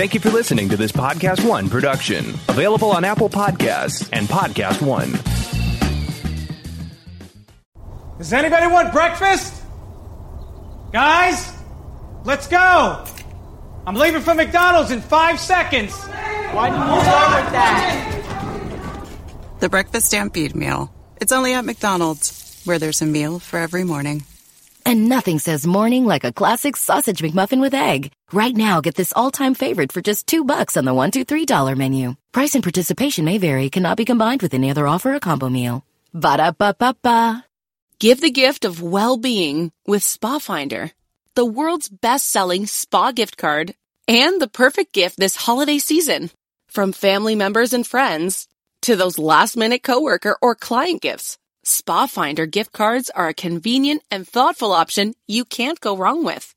Thank you for listening to this Podcast One production, available on Apple Podcasts and Podcast One. Does anybody want breakfast? Guys, let's go. I'm leaving for McDonald's in five seconds. Why did you start with that? The Breakfast Stampede Meal. It's only at McDonald's, where there's a meal for every morning. And nothing says morning like a classic sausage McMuffin with egg. Right now, get this all-time favorite for just two bucks on the one, two, three dollar menu. Price and participation may vary. Cannot be combined with any other offer or combo meal. Ba da ba ba ba. Give the gift of well-being with Spa Finder, the world's best-selling spa gift card, and the perfect gift this holiday season. From family members and friends to those last-minute coworker or client gifts. Spa Finder gift cards are a convenient and thoughtful option you can't go wrong with.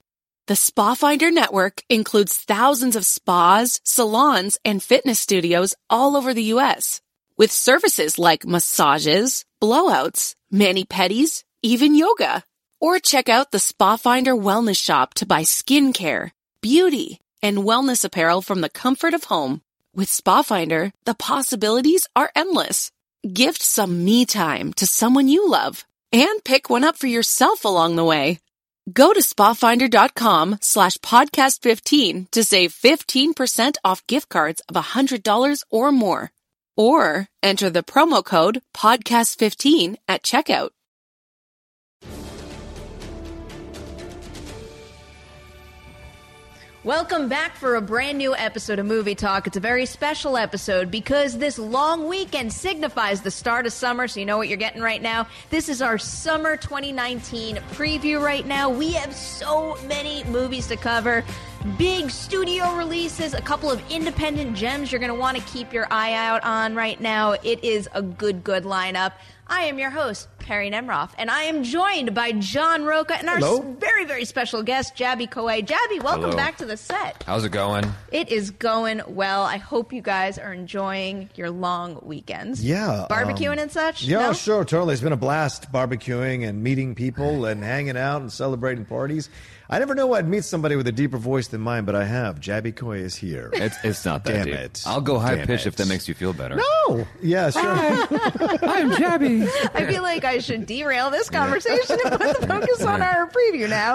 The Spa Finder network includes thousands of spas, salons, and fitness studios all over the U.S. with services like massages, blowouts, mani-pedis, even yoga. Or check out the Spa Finder Wellness Shop to buy skincare, beauty, and wellness apparel from the comfort of home. With Spa Finder, the possibilities are endless. Gift some me time to someone you love and pick one up for yourself along the way. Go to spafinder.com slash podcast 15 to save 15% off gift cards of $100 or more. Or enter the promo code podcast 15 at checkout. Welcome back for a brand new episode of Movie Talk. It's a very special episode because this long weekend signifies the start of summer, so you know what you're getting right now. This is our summer 2019 preview right now. We have so many movies to cover. Big studio releases, a couple of independent gems you're going to want to keep your eye out on right now. It is a good, good lineup. I am your host, Perri Nemiroff, and I am joined by John Rocha and our Hello. very, very special guest, Jaby Koay. Jaby, welcome Hello. back to the set. How's it going? It is going well. I hope you guys are enjoying your long weekends. Yeah, Barbecuing um, and such? Yeah, No? sure, totally. It's been a blast barbecuing and meeting people and hanging out and celebrating parties. I never know why I'd meet somebody with a deeper voice than mine, but I have. Jaby Koay is here. It's it's not that Damn deep. it. I'll go high Damn pitch it. if that makes you feel better. No! Yeah, sure. I'm Jaby. I feel like I should derail this conversation and put the focus on our preview now.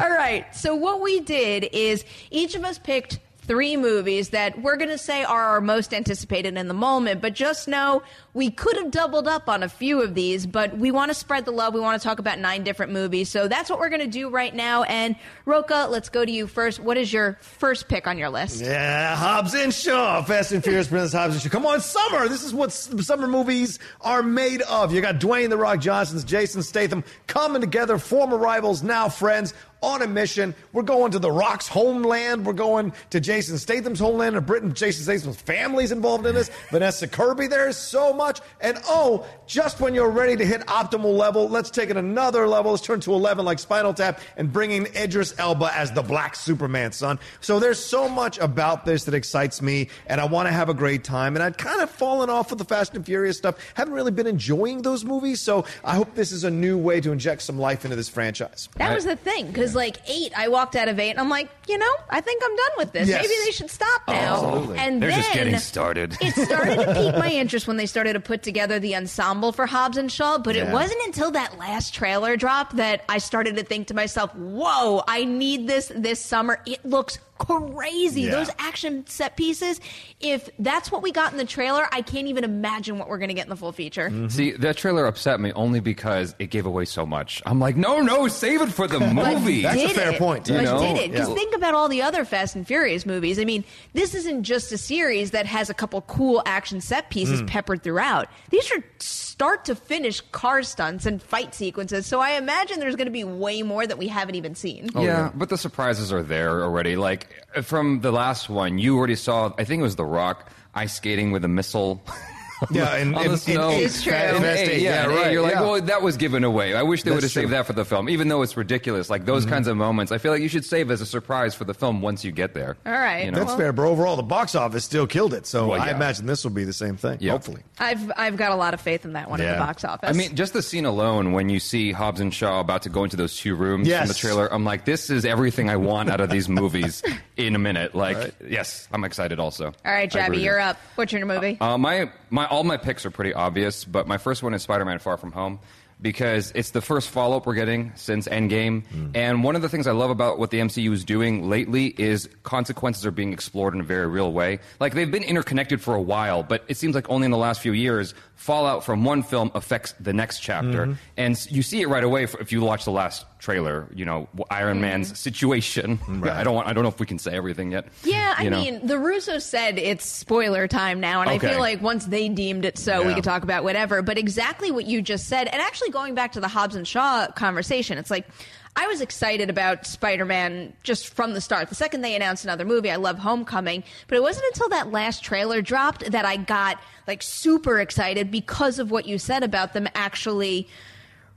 All right. So what we did is each of us picked three movies that we're going to say are our most anticipated in the moment, but just know we could have doubled up on a few of these, but we want to spread the love. We want to talk about nine different movies. So that's what we're going to do right now. And Rocha, let's go to you first. What is your first pick on your list? Yeah, Hobbs and Shaw, Fast and Furious, Presents Hobbs and Shaw. Come on, summer. This is what summer movies are made of. You got Dwayne the Rock Johnson's, Jason Statham coming together, former rivals, now friends. On a mission. We're going to the Rock's homeland. We're going to Jason Statham's homeland in Britain. Jason Statham's family's involved in this. Vanessa Kirby, there's so much. And oh, just when you're ready to hit optimal level, let's take it another level. Let's turn to 11 like Spinal Tap and bring in Idris Elba as the Black Superman, son. So there's so much about this that excites me, and I want to have a great time. And I'd kind of fallen off of the Fast and Furious stuff. Haven't really been enjoying those movies, so I hope this is a new way to inject some life into this franchise. That was the thing, because like eight, I walked out of eight, and I'm like, you know, I think I'm done with this. Yes. Maybe they should stop now. Oh, absolutely. And They're then just getting started. it started to pique my interest when they started to put together the ensemble for Hobbs and Shaw. But it wasn't until that last trailer drop that I started to think to myself, "Whoa, I need this this summer." It looks crazy. Yeah. Those action set pieces. If that's what we got in the trailer, I can't even imagine what we're going to get in the full feature. See, that trailer upset me only because it gave away so much. I'm like, no, no, save it for the movie. That's a did fair it. point, you know? did it? Because Yeah. think about all the other Fast and Furious movies. I mean, this isn't just a series that has a couple cool action set pieces Mm. peppered throughout. These are start to finish car stunts and fight sequences. So I imagine there's going to be way more that we haven't even seen. yeah, but the surprises are there already. Like from the last one, you already saw. I think it was The Rock ice skating with a missile. Yeah, in- on in- the in snow. eight, It's true. Fast In eight, Eight, yeah, yeah, right, You're like, yeah. well, that was given away. I wish they would have saved. Mm-hmm. that for the film, even though it's ridiculous. Like those kinds of moments, I feel like you should save as a surprise for the film once you get there. All right. You know? That's fair, but overall, the box office still killed it. So Well, I imagine this will be the same thing. Yeah. Hopefully. I've I've got a lot of faith in that one at the box office. I mean, just the scene alone when you see Hobbs and Shaw about to go into those two rooms Yes. from the trailer, I'm like, this is everything I want out of these movies in a minute. Like, Right. yes, I'm excited also. all right, I Jaby, you're up. What's your movie? Uh, my my all my picks are pretty obvious, but my first one is Spider-Man: Far From Home because it's the first follow-up we're getting since Endgame. Mm. And one of the things I love about what the MCU is doing lately is consequences are being explored in a very real way. Like they've been interconnected for a while, but it seems like only in the last few years fallout from one film affects the next chapter. Mm-hmm. And you see it right away if you watch the last trailer, you know, Iron mm-hmm. Man's situation. I don't want I don't know if we can say everything yet. Yeah, I you know? mean, the Russo said it's spoiler time now, and I feel like once they deemed it so, we could talk about whatever. But exactly what you just said, and actually going back to the Hobbs and Shaw conversation, it's like I was excited about Spider Man just from the start. The second they announced another movie, I love Homecoming, but it wasn't until that last trailer dropped that I got like super excited because of what you said about them actually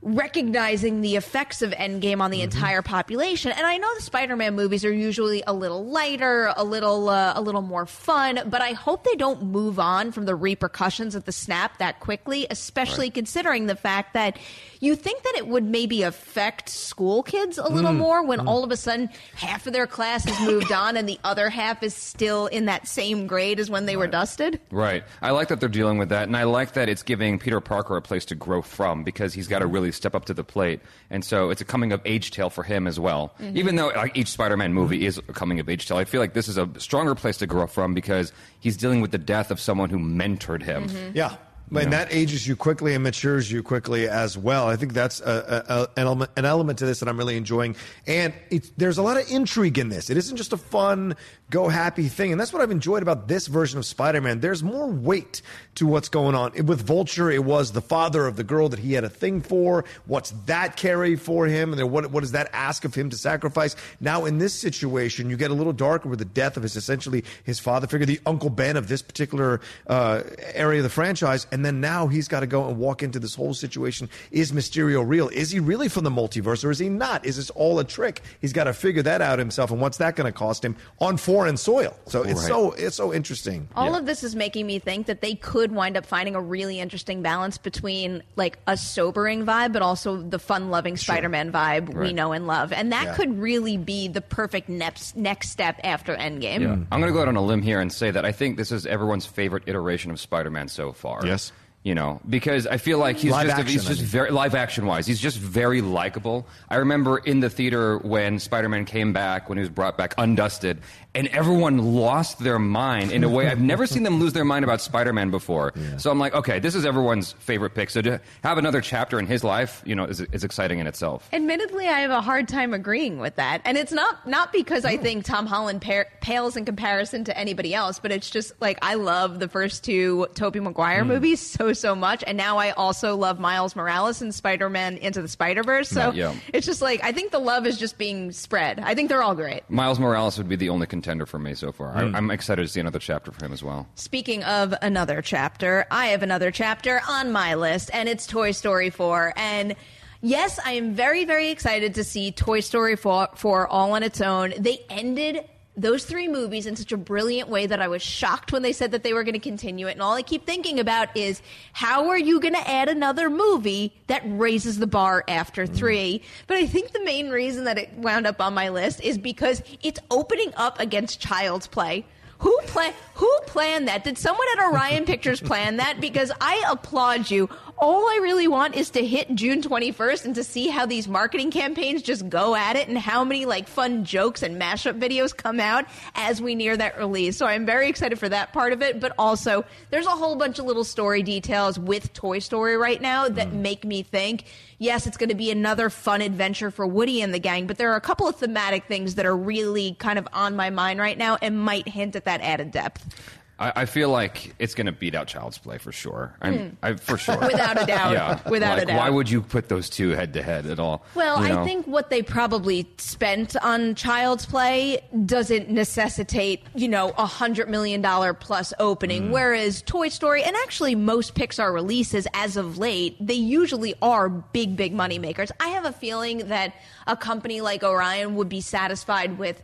recognizing the effects of Endgame on the mm-hmm. entire population. And I know the Spider-Man movies are usually a little lighter, a little uh, a little more fun, but I hope they don't move on from the repercussions of the snap that quickly, especially considering the fact that you think that it would maybe affect school kids a little mm. more when mm. all of a sudden half of their class has moved on and the other half is still in that same grade as when they were dusted. Right. I like that they're dealing with that, and I like that it's giving Peter Parker a place to grow from because he's got a mm. really step up to the plate, and so it's a coming of age tale for him as well. Mm-hmm. Even though like each Spider-Man movie is a coming of age tale, I feel like this is a stronger place to grow from because he's dealing with the death of someone who mentored him. Mm-hmm. Yeah. And that ages you quickly and matures you quickly as well. I think that's a, a, a, an, element, an element to this that I'm really enjoying. And it's, there's a lot of intrigue in this. It isn't just a fun, go happy thing. And that's what I've enjoyed about this version of Spider Man. There's more weight to what's going on. With Vulture, it was the father of the girl that he had a thing for. What's that carry for him? And then what, what does that ask of him to sacrifice? Now, in this situation, you get a little darker with the death of his essentially his father figure, the Uncle Ben of this particular uh, area of the franchise. And then now he's got to go and walk into this whole situation. Is Mysterio real? Is he really from the multiverse or is he not? Is this all a trick? He's got to figure that out himself. And what's that going to cost him on foreign soil? So it's so it's so interesting. All of this is making me think that they could wind up finding a really interesting balance between like a sobering vibe, but also the fun-loving Spider-Man vibe we know and love, and that Yeah. could really be the perfect next next step after Endgame. Yeah. I'm going to go out on a limb here and say that I think this is everyone's favorite iteration of Spider-Man so far. Yes. You know, because I feel like he's Live just action, he's I mean. very live action wise. He's just very likable. I remember in the theater when Spider-Man came back when he was brought back undusted, and everyone lost their mind in a way I've never seen them lose their mind about Spider-Man before. So I'm like, okay, this is everyone's favorite pick. So to have another chapter in his life, you know, is, is exciting in itself. Admittedly, I have a hard time agreeing with that, and it's not not because I think Tom Holland par- pales in comparison to anybody else, but it's just like I love the first two Tobey Maguire mm. movies so so much, and now I also love Miles Morales and Spider Man Into the Spider Verse. So yeah. it's just like I think the love is just being spread. I think they're all great. Miles Morales would be the only contender for me so far. I, hmm. I'm excited to see another chapter for him as well. Speaking of another chapter, I have another chapter on my list, and it's Toy Story 4. And yes, I am very, very excited to see Toy Story 4, 4 all on its own. They ended those three movies in such a brilliant way that I was shocked when they said that they were going to continue it. And all I keep thinking about is how are you going to add another movie that raises the bar after mm. three? But I think the main reason that it wound up on my list is because it's opening up against Child's Play. Who plan who planned that? Did someone at Orion Pictures plan that? Because I applaud you. All I really want is to hit June 21st and to see how these marketing campaigns just go at it and how many like fun jokes and mashup videos come out as we near that release. So I'm very excited for that part of it, but also there's a whole bunch of little story details with Toy Story right now that mm. make me think yes, it's going to be another fun adventure for Woody and the gang, but there are a couple of thematic things that are really kind of on my mind right now and might hint at that added depth. I, I feel like it's going to beat out Child's Play for sure. I'm, I, for sure. Hmm. Without a doubt. Yeah. Without a doubt. Why would you put those two head to head at all? Well, You know? I think what they probably spent on Child's Play doesn't necessitate, you know, a hundred million dollar plus opening. Mm. Whereas Toy Story and actually most Pixar releases as of late, they usually are big, big money makers. I have a feeling that a company like Orion would be satisfied with.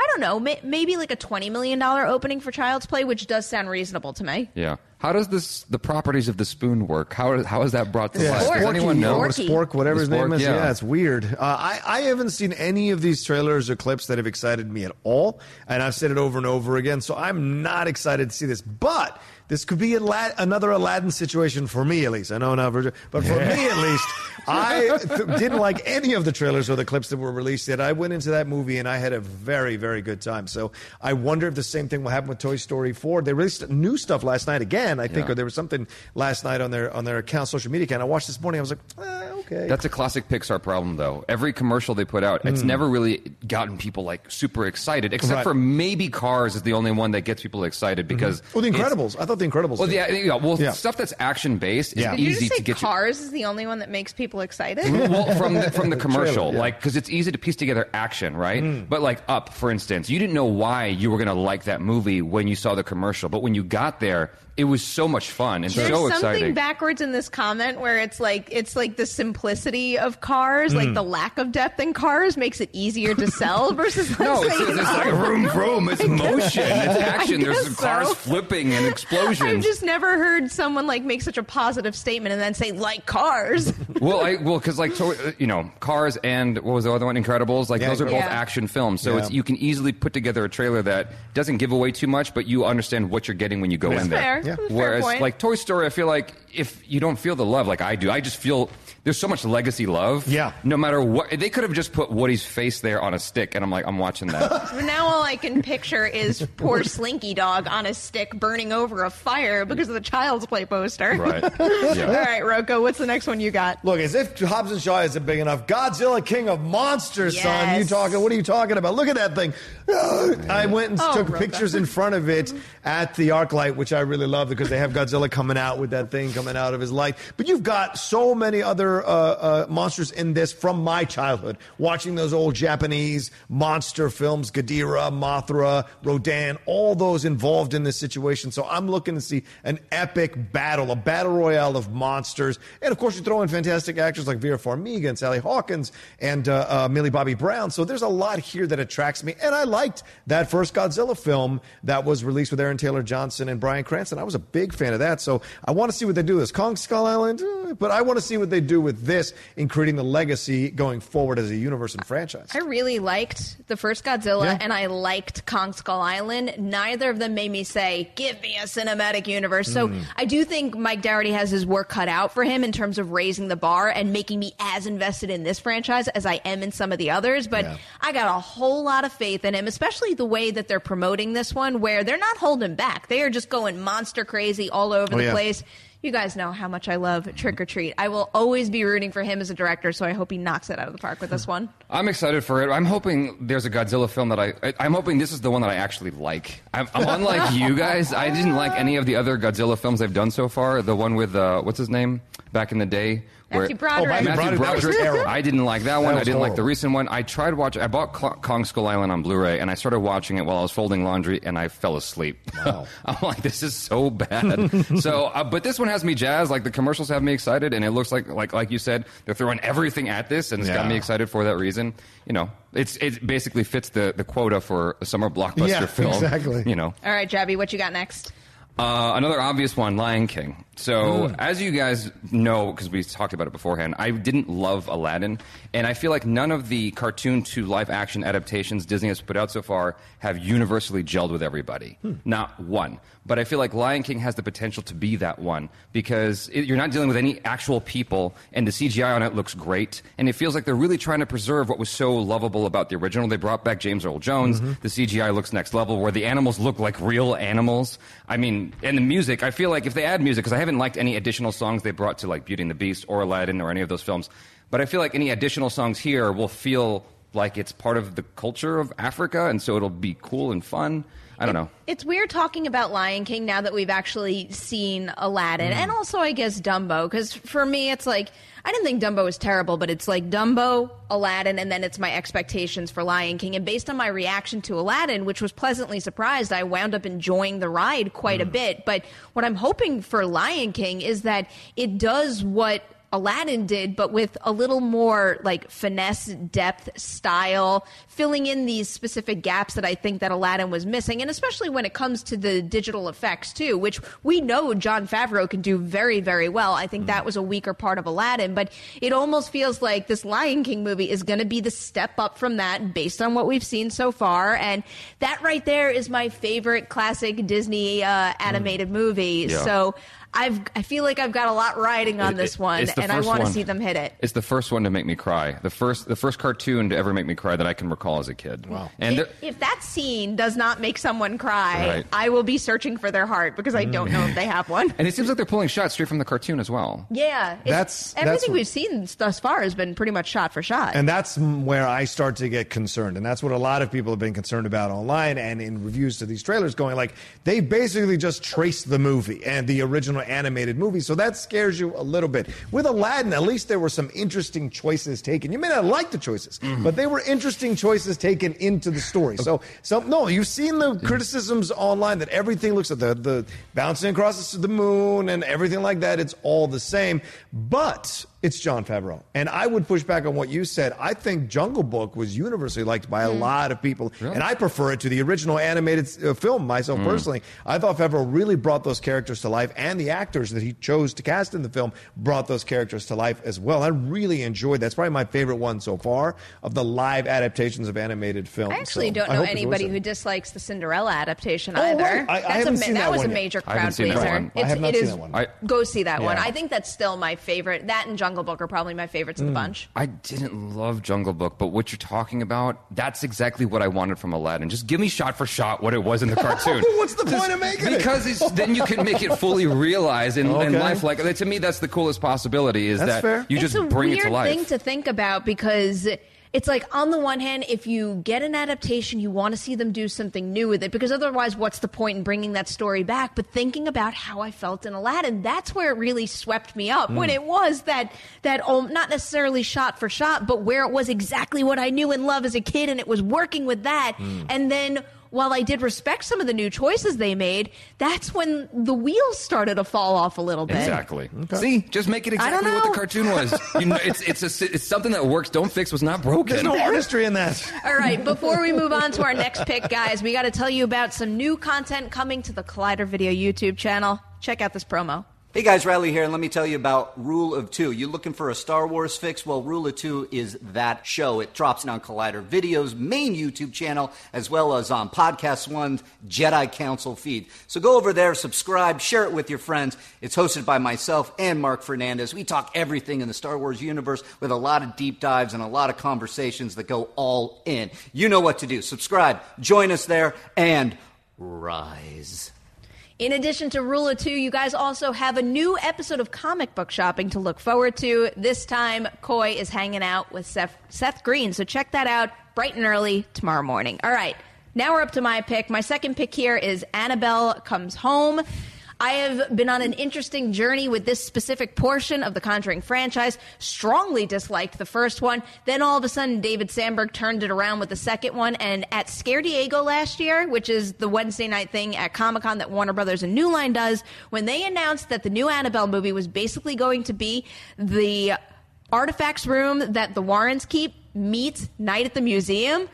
I don't know, may- maybe like a $20 million opening for Child's Play, which does sound reasonable to me. Yeah. How does this the properties of the spoon work? How how is that brought to life? Does anyone know? Or Spork, whatever The his name Spork, is. Yeah. yeah. it's weird. Uh, I, I haven't seen any of these trailers or clips that have excited me at all. And I've said it over and over again. So I'm not excited to see this. But this could be another Aladdin situation for me, at least. I know not but for me at least. I th- didn't like any of the trailers or the clips that were released yet. I went into that movie and I had a very, very good time. So I wonder if the same thing will happen with Toy Story 4. They released new stuff last night again, I think, Yeah. or there was something last night on their on their account, social media account. I watched this morning. I was like, eh, okay. That's a classic Pixar problem, though. Every commercial they put out, it's never really gotten people like super excited, except Hmm. Right. for maybe Cars is the only one that gets people excited because. well, The Incredibles. I thought The Incredibles. Well, yeah, yeah, well, Yeah. stuff that's action based is Yeah. Did you easy just say to get Cars is the only one that makes people excited? Well, from the, from the commercial, Trailer, yeah. like because it's easy to piece together action, right? Hmm. But like Up, for instance, you didn't know why you were going to like that movie when you saw the commercial, but when you got there, it was so much fun and There's so something backwards in this comment where it's like it's like the simplicity of cars, Hmm. like the lack of depth in cars makes it easier to sell versus no, like, it's, it's like "Oh, room. vroom. It's motion. It's action. There's guess cars so. flipping and explosions. I've just never heard someone like make such a positive statement and then say like cars. well, I well because like so, uh, you know, Cars and what was the other one? Incredibles. Like Yeah, those are both Yeah. action films, so Yeah. it's you can easily put together a trailer that doesn't give away too much, but you understand what you're getting when you go in there. fair. Yeah. That's fair Whereas point. like Toy Story, I feel like if you don't feel the love like I do, I just feel there's so much legacy love. Yeah. No matter what, they could have just put Woody's face there on a stick, and I'm like, I'm watching that. Now all I can picture is poor Slinky Dog on a stick burning over a fire because of the Child's Play poster. right. All Yeah. right, Rocha, what's the next one you got? Look, as if Hobbs and Shaw isn't big enough. Godzilla, King of Monsters, son. You talking? What are you talking about? Look at that thing. I went and Oh, took Rocha. pictures in front of it at the ArcLight, which I really love because they have Godzilla coming out with that thing coming out of his light. But you've got so many other uh, uh, monsters in this from my childhood. Watching those old Japanese monster films, Ghidorah, Mothra, Rodan, all those involved in this situation. So I'm looking to see an epic battle, a battle royale of monsters. And of course, you throw in fantastic actors like Vera Farmiga and Sally Hawkins and uh, uh, Millie Bobby Brown. So there's a lot here that attracts me. And I liked that first Godzilla film that was released with Aaron Taylor Johnson and Bryan Cranston. I was a big fan of that. So I want to see what they do with this. Kong Skull Island, eh, but I want to see what they do with this in creating the legacy going forward as a universe and franchise. I really liked the first Godzilla Yeah. and I liked Kong Skull Island. Neither of them made me say, give me a cinematic universe. So Hmm. I do think Mike Dougherty has his work cut out for him in terms of raising the bar and making me as invested in this franchise as I am in some of the others. But Yeah. I got a whole lot of faith in him, especially the way that they're promoting this one, where they're not holding back. They are just going monster crazy all over Oh, the yeah. place. You guys know how much I love Trick 'r Treat. I will always be rooting for him as a director, so I hope he knocks it out of the park with this one. I'm excited for it. I'm hoping there's a Godzilla film that I. I- I'm hoping this is the one that I actually like. I'm, I'm unlike you guys. I didn't like any of the other Godzilla films they've done so far. The one with uh, what's his name back in the day. Matthew Broderick. Oh, Matthew Matthew Broderick, that was Broderick. I didn't like that one. That I didn't like the recent one. I tried watching. I bought Cl- Kong Skull Island on Blu-ray, and I started watching it while I was folding laundry, and I fell asleep. Wow. I'm like, this is so bad. so, uh, but this one has me jazzed. Like the commercials have me excited, and it looks like, like, like you said, they're throwing everything at this, and it's got me excited for that reason. You know, it's it basically fits the the quota for a summer blockbuster Yeah, film. exactly. You know. All right, Jaby, what you got next? Uh, another obvious one, Lion King. So, Hmm. as you guys know, because we talked about it beforehand, I didn't love Aladdin, and I feel like none of the cartoon to live action adaptations Disney has put out so far have universally gelled with everybody. Hmm. Not one. But I feel like Lion King has the potential to be that one because it, you're not dealing with any actual people, and the CGI on it looks great, and it feels like they're really trying to preserve what was so lovable about the original. They brought back James Earl Jones. Mm-hmm. The CGI looks next level, where the animals look like real animals. I mean, and the music. I feel like if they add music, because I haven't liked any additional songs they brought to like Beauty and the Beast or Aladdin or any of those films, but I feel like any additional songs here will feel like it's part of the culture of Africa, and so it'll be cool and fun. I don't know. It's weird talking about Lion King now that we've actually seen Aladdin Mm. and also, I guess, Dumbo. Because for me, it's like, I didn't think Dumbo was terrible, but it's like Dumbo, Aladdin, and then it's my expectations for Lion King. And based on my reaction to Aladdin, which was pleasantly surprised, I wound up enjoying the ride quite a Mm. bit. But what I'm hoping for Lion King is that it does what Aladdin did, but with a little more like finesse, depth, style, filling in these specific gaps that I think that Aladdin was missing, and especially when it comes to the digital effects too, which we know Jon Favreau can do very, very well. I think that was a weaker part of Aladdin, but it almost feels like this Lion King movie is going to be the step up from that based on what we've seen so far, and that right there is my favorite classic Disney uh, animated movie. Yeah. So. I've I feel like I've got a lot riding on It- this one, and I want to see them hit it. It's the first one to make me cry. The first, the first cartoon to ever make me cry that I can recall as a kid. Wow. And there, if, if that scene does not make someone cry, Right. I will be searching for their heart because I don't know if they have one. and it seems like they're pulling shots straight from the cartoon as well. Yeah, That's- everything that's- we've seen thus far has been pretty much shot for shot. And that's where I start to get concerned. And that's what a lot of people have been concerned about online and in reviews to these trailers, going like, they basically just traced the movie and the original animated movie. So that scares you a little bit. With Aladdin, at least there were some interesting choices taken. You may not like the choices, mm-hmm. but they were interesting choices taken into the story. So, so no, you've seen the criticisms online that everything looks at the, the bouncing across the moon and everything like that. It's all the same. But it's Jon Favreau. And I would push back on what you said. I think Jungle Book was universally liked by a lot of people. And I prefer it to the original animated uh, film myself personally. I thought Favreau really brought those characters to life, and the actors that he chose to cast in the film brought those characters to life as well. I really enjoyed that. That's probably my favorite one so far of the live adaptations of animated films. I actually So don't know anybody who dislikes the Cinderella adaptation Oh, either. right. I- I That's haven't a, seen that that was one a major I crowd seen pleaser. I It's, have not it seen is- that one. Go see that one. I think that's still my favorite. That and Jungle Book are probably my favorites of the hmm. bunch. I didn't love Jungle Book, but what you're talking about, that's exactly what I wanted from Aladdin. Just give me shot for shot what it was in the cartoon. What's the point of making it? because it's, then you can make it fully realized in, in Okay. life. Like to me, that's the coolest possibility is That's that fair. you it's just a bring weird it to life. That's a great thing to think about because it's like on the one hand if you get an adaptation you want to see them do something new with it because otherwise what's the point in bringing that story back? But thinking about how i felt in aladdin that's where it really swept me up. When it was that that um, not necessarily shot for shot but where it was exactly what i knew and love as a kid and it was working with that. And then while I did respect some of the new choices they made, that's when the wheels started to fall off a little bit. Exactly. See, just make it I don't exactly what the cartoon was. You know, it's it's a, it's something that works. Don't fix what's not broken. There's no artistry in that. All right, before we move on to our next pick, guys, we got to tell you about some new content coming to the Collider Video YouTube channel. Check out this promo. Hey guys, Riley here, and let me tell you about Rule of Two. You looking for a Star Wars fix? Well, Rule of Two is that show. It drops on Collider Video's main YouTube channel, as well as on Podcast One's Jedi Council feed. So go over there, subscribe, share it with your friends. It's hosted by myself and Mark Fernandez. We talk everything in the Star Wars universe with a lot of deep dives and a lot of conversations that go all in. You know what to do. Subscribe, join us there, and rise. In addition to Rule of Two, you guys also have a new episode of comic book shopping to look forward to. This time, Coy is hanging out with Seth, Seth Green, so check that out bright and early tomorrow morning. All right, now we're up to my pick. My second pick here is Annabelle Comes Home. I have been on an interesting journey with this specific portion of the Conjuring franchise. Strongly disliked the first one. Then all of a sudden, David Sandberg turned it around with the second one. And at Scare Diego last year, which is the Wednesday night thing at Comic Con that Warner Brothers and New Line does, when they announced that the new Annabelle movie was basically going to be the artifacts room that the Warrens keep meets Night at the Museum.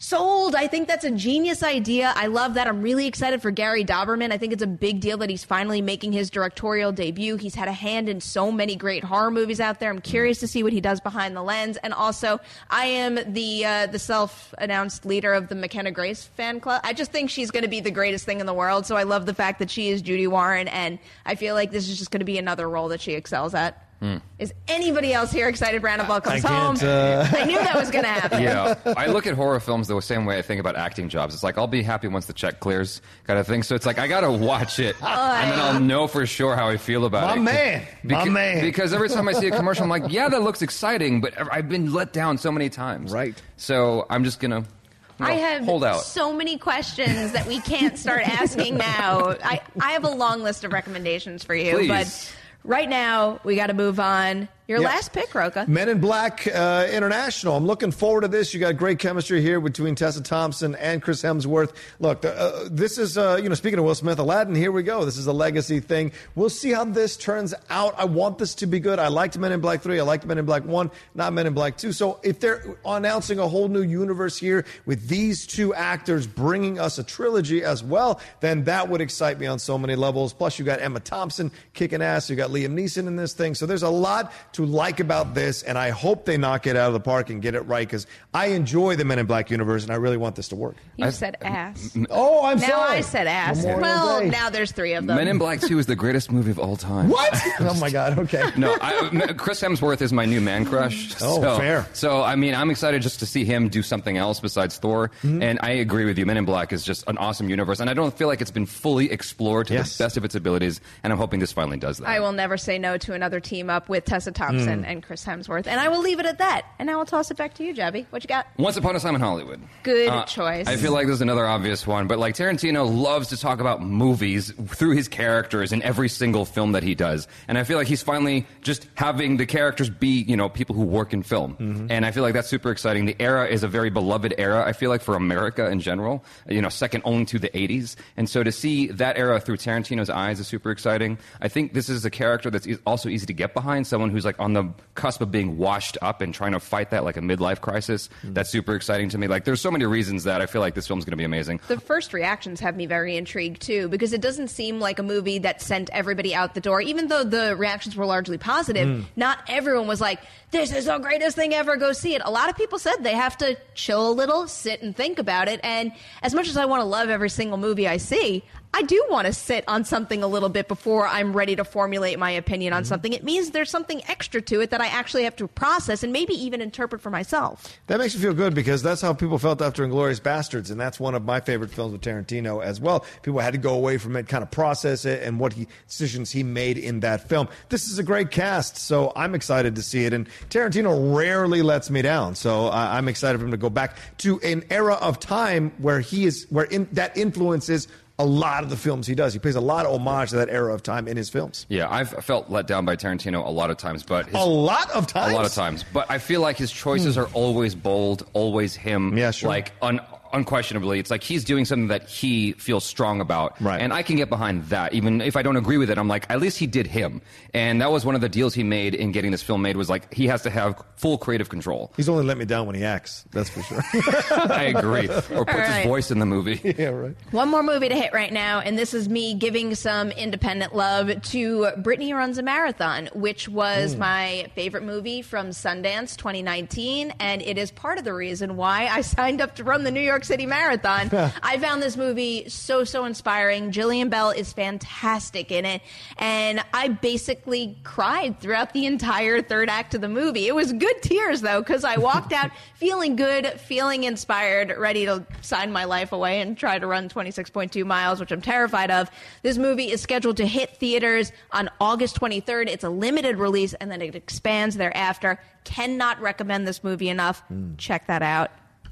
Sold. I think that's a genius idea. I love that. I'm really excited for Gary Dauberman. I think it's a big deal that he's finally making his directorial debut. He's had a hand in so many great horror movies out there. I'm curious to see what he does behind the lens. And also, I am the uh, the self-announced leader of the McKenna Grace fan club. I just think she's going to be the greatest thing in the world. So I love the fact that she is Judy Warren, and I feel like this is just going to be another role that she excels at. Is anybody else here excited for Annabelle Comes I Home? uh, I knew that was going to happen. yeah, I look at horror films the same way I think about acting jobs. It's like I'll be happy once the check clears, kind of thing. So it's like I gotta watch it, and then I'll know for sure how I feel about My it. man. My man. Because every time I see a commercial, I'm like, yeah, that looks exciting, but I've been let down so many times. Right. So I'm just gonna I have hold out. so many questions that we can't start asking now. I, I have a long list of recommendations for you, Please. but right now we got to move on. Your Yeah. last pick, Rocha. Men in Black uh, International. I'm looking forward to this. You got great chemistry here between Tessa Thompson and Chris Hemsworth. Look, uh, this is, uh, you know, speaking of Will Smith, Aladdin, here we go. This is a legacy thing. We'll see how this turns out. I want this to be good. I liked Men in Black 3. I liked Men in Black 1, not Men in Black 2. So if they're announcing a whole new universe here with these two actors bringing us a trilogy as well, then that would excite me on so many levels. Plus, you got Emma Thompson kicking ass. You got Liam Neeson in this thing. So there's a lot to like about this, and I hope they knock it out of the park and get it right because I enjoy the Men in Black universe, and I really want this to work. You said ass. Oh, I'm now sorry. I said ass. Memorial well, Day. now there's three of them. Men in Black 2 is the greatest movie of all time. What? oh my God. Okay. No, I, Chris Hemsworth is my new man crush. Oh, so, fair. So, I mean, I'm excited just to see him do something else besides Thor. Mm-hmm. And I agree with you. Men in Black is just an awesome universe. And I don't feel like it's been fully explored to Yes. the best of its abilities. And I'm hoping this finally does that. I will never say no to another team up with Tessa Thompson Mm. and Chris Hemsworth, and I will leave it at that. And now I'll toss it back to you, Jaby. What you got? Once Upon a Time in Hollywood. Good Uh, choice. I feel like there's another obvious one, but like Tarantino loves to talk about movies through his characters in every single film that he does. And I feel like he's finally just having the characters be, you know, people who work in film. Mm-hmm. And I feel like that's super exciting. The era is a very beloved era, I feel like, for America in general, you know, second only to the 80s. And so to see that era through Tarantino's eyes is super exciting. I think this is a character that's e- also easy to get behind, someone who's like on the cusp of being washed up and trying to fight that like a midlife crisis. Mm. That's super exciting to me. Like, there's so many reasons that I feel like this film's going to be amazing. The first reactions have me very intrigued too, because it doesn't seem like a movie that sent everybody out the door. Even though the reactions were largely positive, Mm. not everyone was like, "This is the greatest thing ever." Go see it. A lot of people said they have to chill a little, sit and think about it. And as much as I want to love every single movie I see, I do want to sit on something a little bit before I'm ready to formulate my opinion Mm-hmm. on something. It means there's something extra to it that I actually have to process and maybe even interpret for myself. That makes me feel good because that's how people felt after Inglourious Basterds, and that's one of my favorite films with Tarantino as well. People had to go away from it, kind of process it, and what he, decisions he made in that film. This is a great cast, so I'm excited to see it. And Tarantino rarely lets me down, so I I'm excited for him to go back to an era of time where he is, where in, that influences a lot of the films he does. He pays a lot of homage to that era of time in his films. Yeah, I've felt let down by Tarantino a lot of times, but his, A lot of times. a lot of times. But I feel like his choices are always bold, always him. Hmm. Yeah, sure. Like un, unquestionably, it's like he's doing something that he feels strong about, Right. And I can get behind that, even if I don't agree with it. I'm like, at least he did him, and that was one of the deals he made in getting this film made. Was like he has to have full creative control. He's only let me down when he acts. That's for sure. I agree, or puts All right. his voice in the movie. yeah, right. One more movie to hit right now, and this is me giving some independent love to Brittany Runs a Marathon, which was hmm. my favorite movie from Sundance 2019, and it is part of the reason why I signed up to run the New York City Marathon. I found this movie so, so inspiring. Jillian Bell is fantastic in it, and I basically cried throughout the entire third act of the movie. It was good tears, though, because I walked out feeling good, feeling inspired, ready to sign my life away and try to run 26.2 miles, which I'm terrified of. This movie is scheduled to hit theaters on August 23rd. It's a limited release, and then it expands thereafter. Cannot recommend this movie enough. Hmm. Check that out.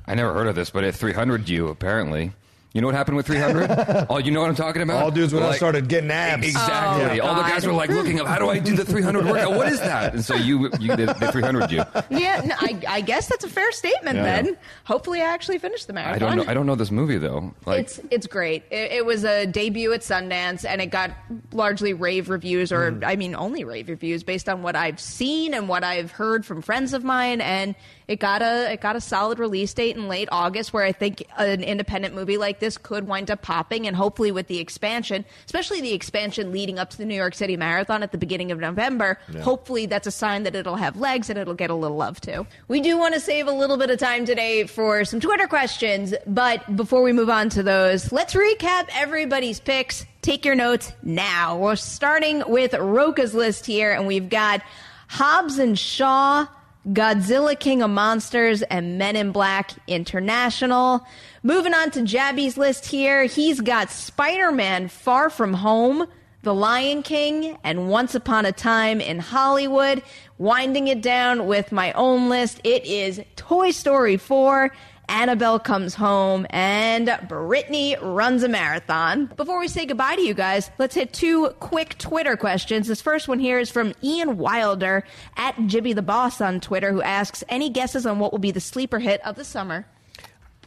I never heard of this, but at 300, you apparently. You know what happened with 300? oh, you know what I'm talking about? All dudes when I started getting abs. Exactly. Oh, All the guys were like looking up. How do I do the 300 workout? What is that? And so you you did the 300 you. Yeah, no, I, I guess that's a fair statement. Yeah. then, hopefully, I actually finished the marathon. I don't know. I don't know this movie though. Like it's it's great. It, it was a debut at Sundance, and it got largely rave reviews, or Hmm. I mean, only rave reviews based on what I've seen and what I've heard from friends of mine. And it got a it got a solid release date in late August, where I think an independent movie like this could wind up popping, and hopefully with the expansion, especially the expansion leading up to the New York City Marathon at the beginning of November, Yeah. hopefully that's a sign that it'll have legs and it'll get a little love too. We do want to save a little bit of time today for some Twitter questions, but before we move on to those, let's recap everybody's picks. Take your notes now. We're starting with Rocha's list here, and we've got Hobbs and Shaw, Godzilla King of Monsters, and Men in Black International. Moving on to Jaby's list here, he's got Spider Man Far From Home. The Lion King, and Once Upon a Time in Hollywood. Winding it down with my own list, it is Toy Story 4, Annabelle comes home, and Brittany runs a marathon. Before we say goodbye to you guys, let's hit two quick Twitter questions. This first one here is from Ian Wilder at Jibby the Boss on Twitter, who asks, Any guesses on what will be the sleeper hit of the summer?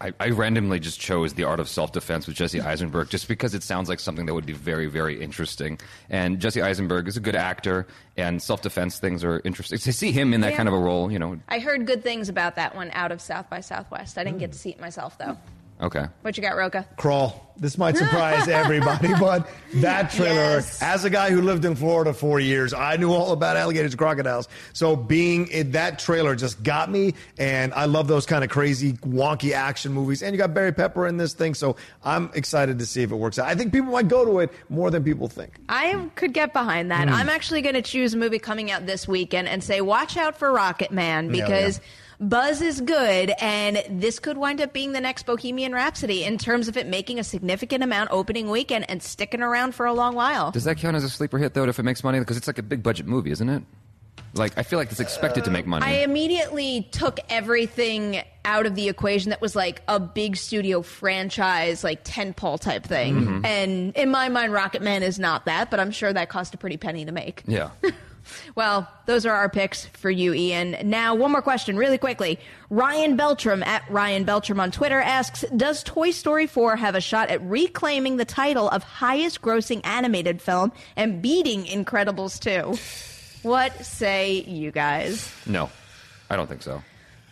I, I randomly just chose The Art of Self Defense with Jesse Eisenberg just because it sounds like something that would be very, very interesting. And Jesse Eisenberg is a good actor, and self defense things are interesting. To see him in that Yeah. kind of a role, you know, I heard good things about that one out of South by Southwest. I didn't get to see it myself, though. Okay. What you got, Rocha? Crawl. This might surprise everybody, but that trailer, Yes. as a guy who lived in Florida for years, I knew all about alligators and crocodiles. So being in that trailer just got me, and I love those kind of crazy, wonky action movies. And you got Barry Pepper in this thing, so I'm excited to see if it works out. I think people might go to it more than people think. I could get behind that. Mm. I'm actually going to choose a movie coming out this weekend and say, watch out for Rocketman Yeah, because yeah. Buzz is good, and this could wind up being the next Bohemian Rhapsody in terms of it making a significant amount opening weekend and sticking around for a long while. Does that count as a sleeper hit, though, if it makes money? Because it's like a big budget movie, isn't it? Like, I feel like it's expected to make money. I immediately took everything out of the equation that was like a big studio franchise, like tentpole type thing. Mhm. And in my mind, Rocketman is not that, but I'm sure that cost a pretty penny to make. yeah. Well, those are our picks for you, Ian. Now, one more question, really quickly. Ryan Beltram at Ryan Beltram on Twitter asks Does Toy Story 4 have a shot at reclaiming the title of highest grossing animated film and beating Incredibles 2? What say you guys? No, I don't think so.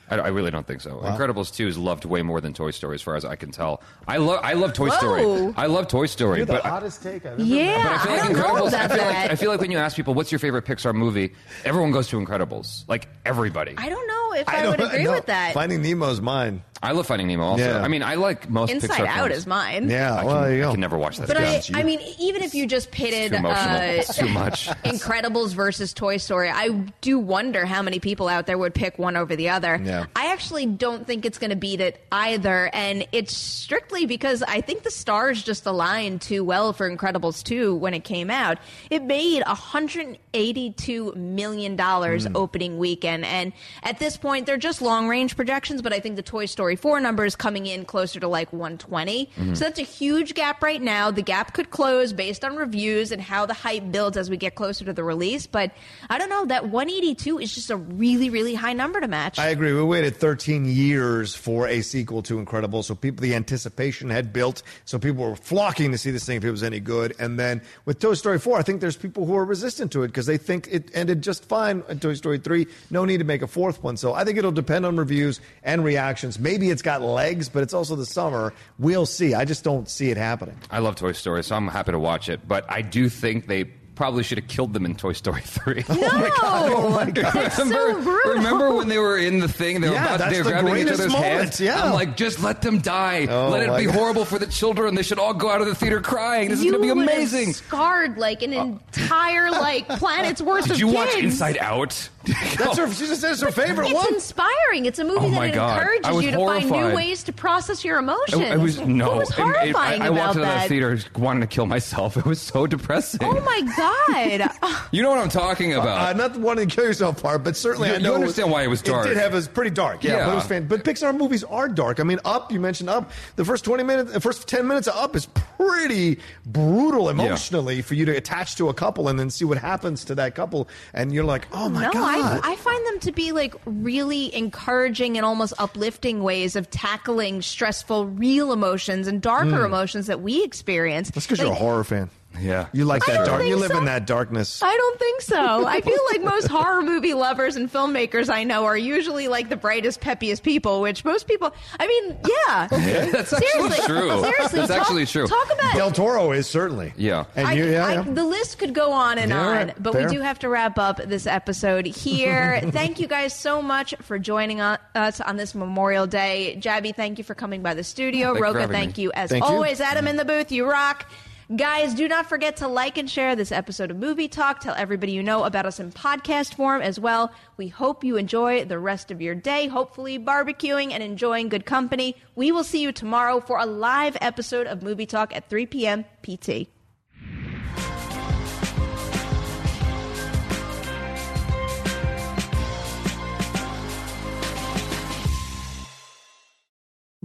I, I really don't think so. Incredibles 2 is loved way more than Toy Story, as far as I can tell. I love I love Toy Whoa. Story. I love Toy Story, You're the but I- hottest take I've ever Yeah, but I feel like don't know Incredibles. I feel like that. I feel like when you ask people what's your favorite Pixar movie, everyone goes to Incredibles. Like everybody. I don't know if I, don't- would agree no, with that. Finding Nemo's mine. I love Finding Nemo. Also, Yeah. I mean, I like most Inside Pixar Out films. is mine. Yeah, I can, well, there you I can never watch that. But again. I, I mean, even if you just pitted too emotional. uh, It's too much. Incredibles versus Toy Story, I do wonder how many people out there would pick one over the other. Yeah. I actually don't think it's going to beat it either, and it's strictly because I think the stars just aligned too well for Incredibles 2 when it came out. It made 182 million dollars Hmm. opening weekend, and at this point, they're just long range projections. But I think the Toy Story 4 number is coming in closer to like 120. Mm-hmm. So that's a huge gap right now. The gap could close based on reviews and how the hype builds as we get closer to the release. But I don't know. That 182 is just a really, really high number to match. I agree. We waited 13 years for a sequel to Incredible, so people the anticipation had built, so people were flocking to see this thing if it was any good. And then with Toy Story 4, I think there's people who are resistant to it because they think it ended just fine in Toy Story 3. No need to make a fourth one. So I think it'll depend on reviews and reactions. Maybe it's got legs, but it's also the summer. We'll see. I just don't see it happening. I love Toy Story, so I'm happy to watch it. But I do think they probably should have killed them in Toy Story 3. no, Oh my God. Oh that's so remember, brutal. remember when they were in the thing? They were, Yeah, about, that's they were the grabbing each greatest other's moment, hands. yeah. I'm like, just let them die. Oh, let it be God. horrible for the children. They should all go out of the theater crying. This you is going to be would have amazing. Scarred like an uh, entire like planet's worth Did of you watch. Inside Out? That's her, she just says her favorite It's one. It's inspiring. It's a movie Oh that God. Encourages you to find new ways to process your emotions. It, it was no. What was It- it- horrifying I, I about walked out of that? that theater wanting to kill myself. It was so depressing. Oh my god! You know what I'm talking about? Uh, not wanting to kill yourself part, but certainly You- I you know it understand why it was dark. It did have it was pretty dark, yeah. Yeah. But it was fan. But Pixar movies are dark. I mean, Up. You mentioned Up. The first twenty minutes, the first ten minutes of Up is pretty brutal emotionally for you to attach to a couple and then see what happens to that couple, and you're like, oh my no, god. I, I find them to be like really encouraging and almost uplifting ways of tackling stressful, real emotions and darker hmm. emotions that we experience. That's because you're a horror fan. Yeah. You like that dark. You live so. in that darkness. I don't think so. I feel like most horror movie lovers and filmmakers I know are usually like the brightest, peppiest people, which most people, I mean, yeah. That's actually Seriously, true. Seriously, That's talk- actually true. Talk about Del Toro is certainly. Yeah. And I, you, yeah, I- yeah. the list could go on and Yeah, on, right. but Fair. we do have to wrap up this episode here. thank you guys so much for joining us on this Memorial Day. Jaby, thank you for coming by the studio. Thank you Rocha, thank me. you as Thank you. always. Adam in the booth, you rock. Guys, do not forget to like and share this episode of Movie Talk. Tell everybody you know about us in podcast form as well. We hope you enjoy the rest of your day, hopefully barbecuing and enjoying good company. We will see you tomorrow for a live episode of Movie Talk at 3 p.m. PT.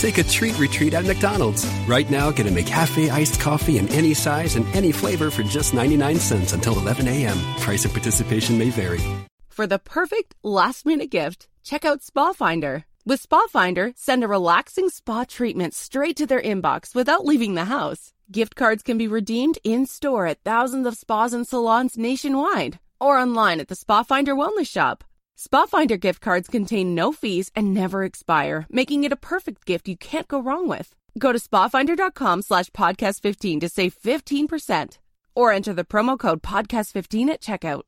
Take a treat retreat at McDonald's. Right now, get a McCafe iced coffee in any size and any flavor for just 99 cents until 11 a.m. Price of participation may vary. For the perfect last minute gift, check out Spa Finder. With Spa Finder, send a relaxing spa treatment straight to their inbox without leaving the house. Gift cards can be redeemed in store at thousands of spas and salons nationwide or online at the Spa Finder Wellness Shop. Spa Finder gift cards contain no fees and never expire, making it a perfect gift you can't go wrong with. Go to spafinder.com slash podcast 15 to save 15% or enter the promo code podcast 15 at checkout.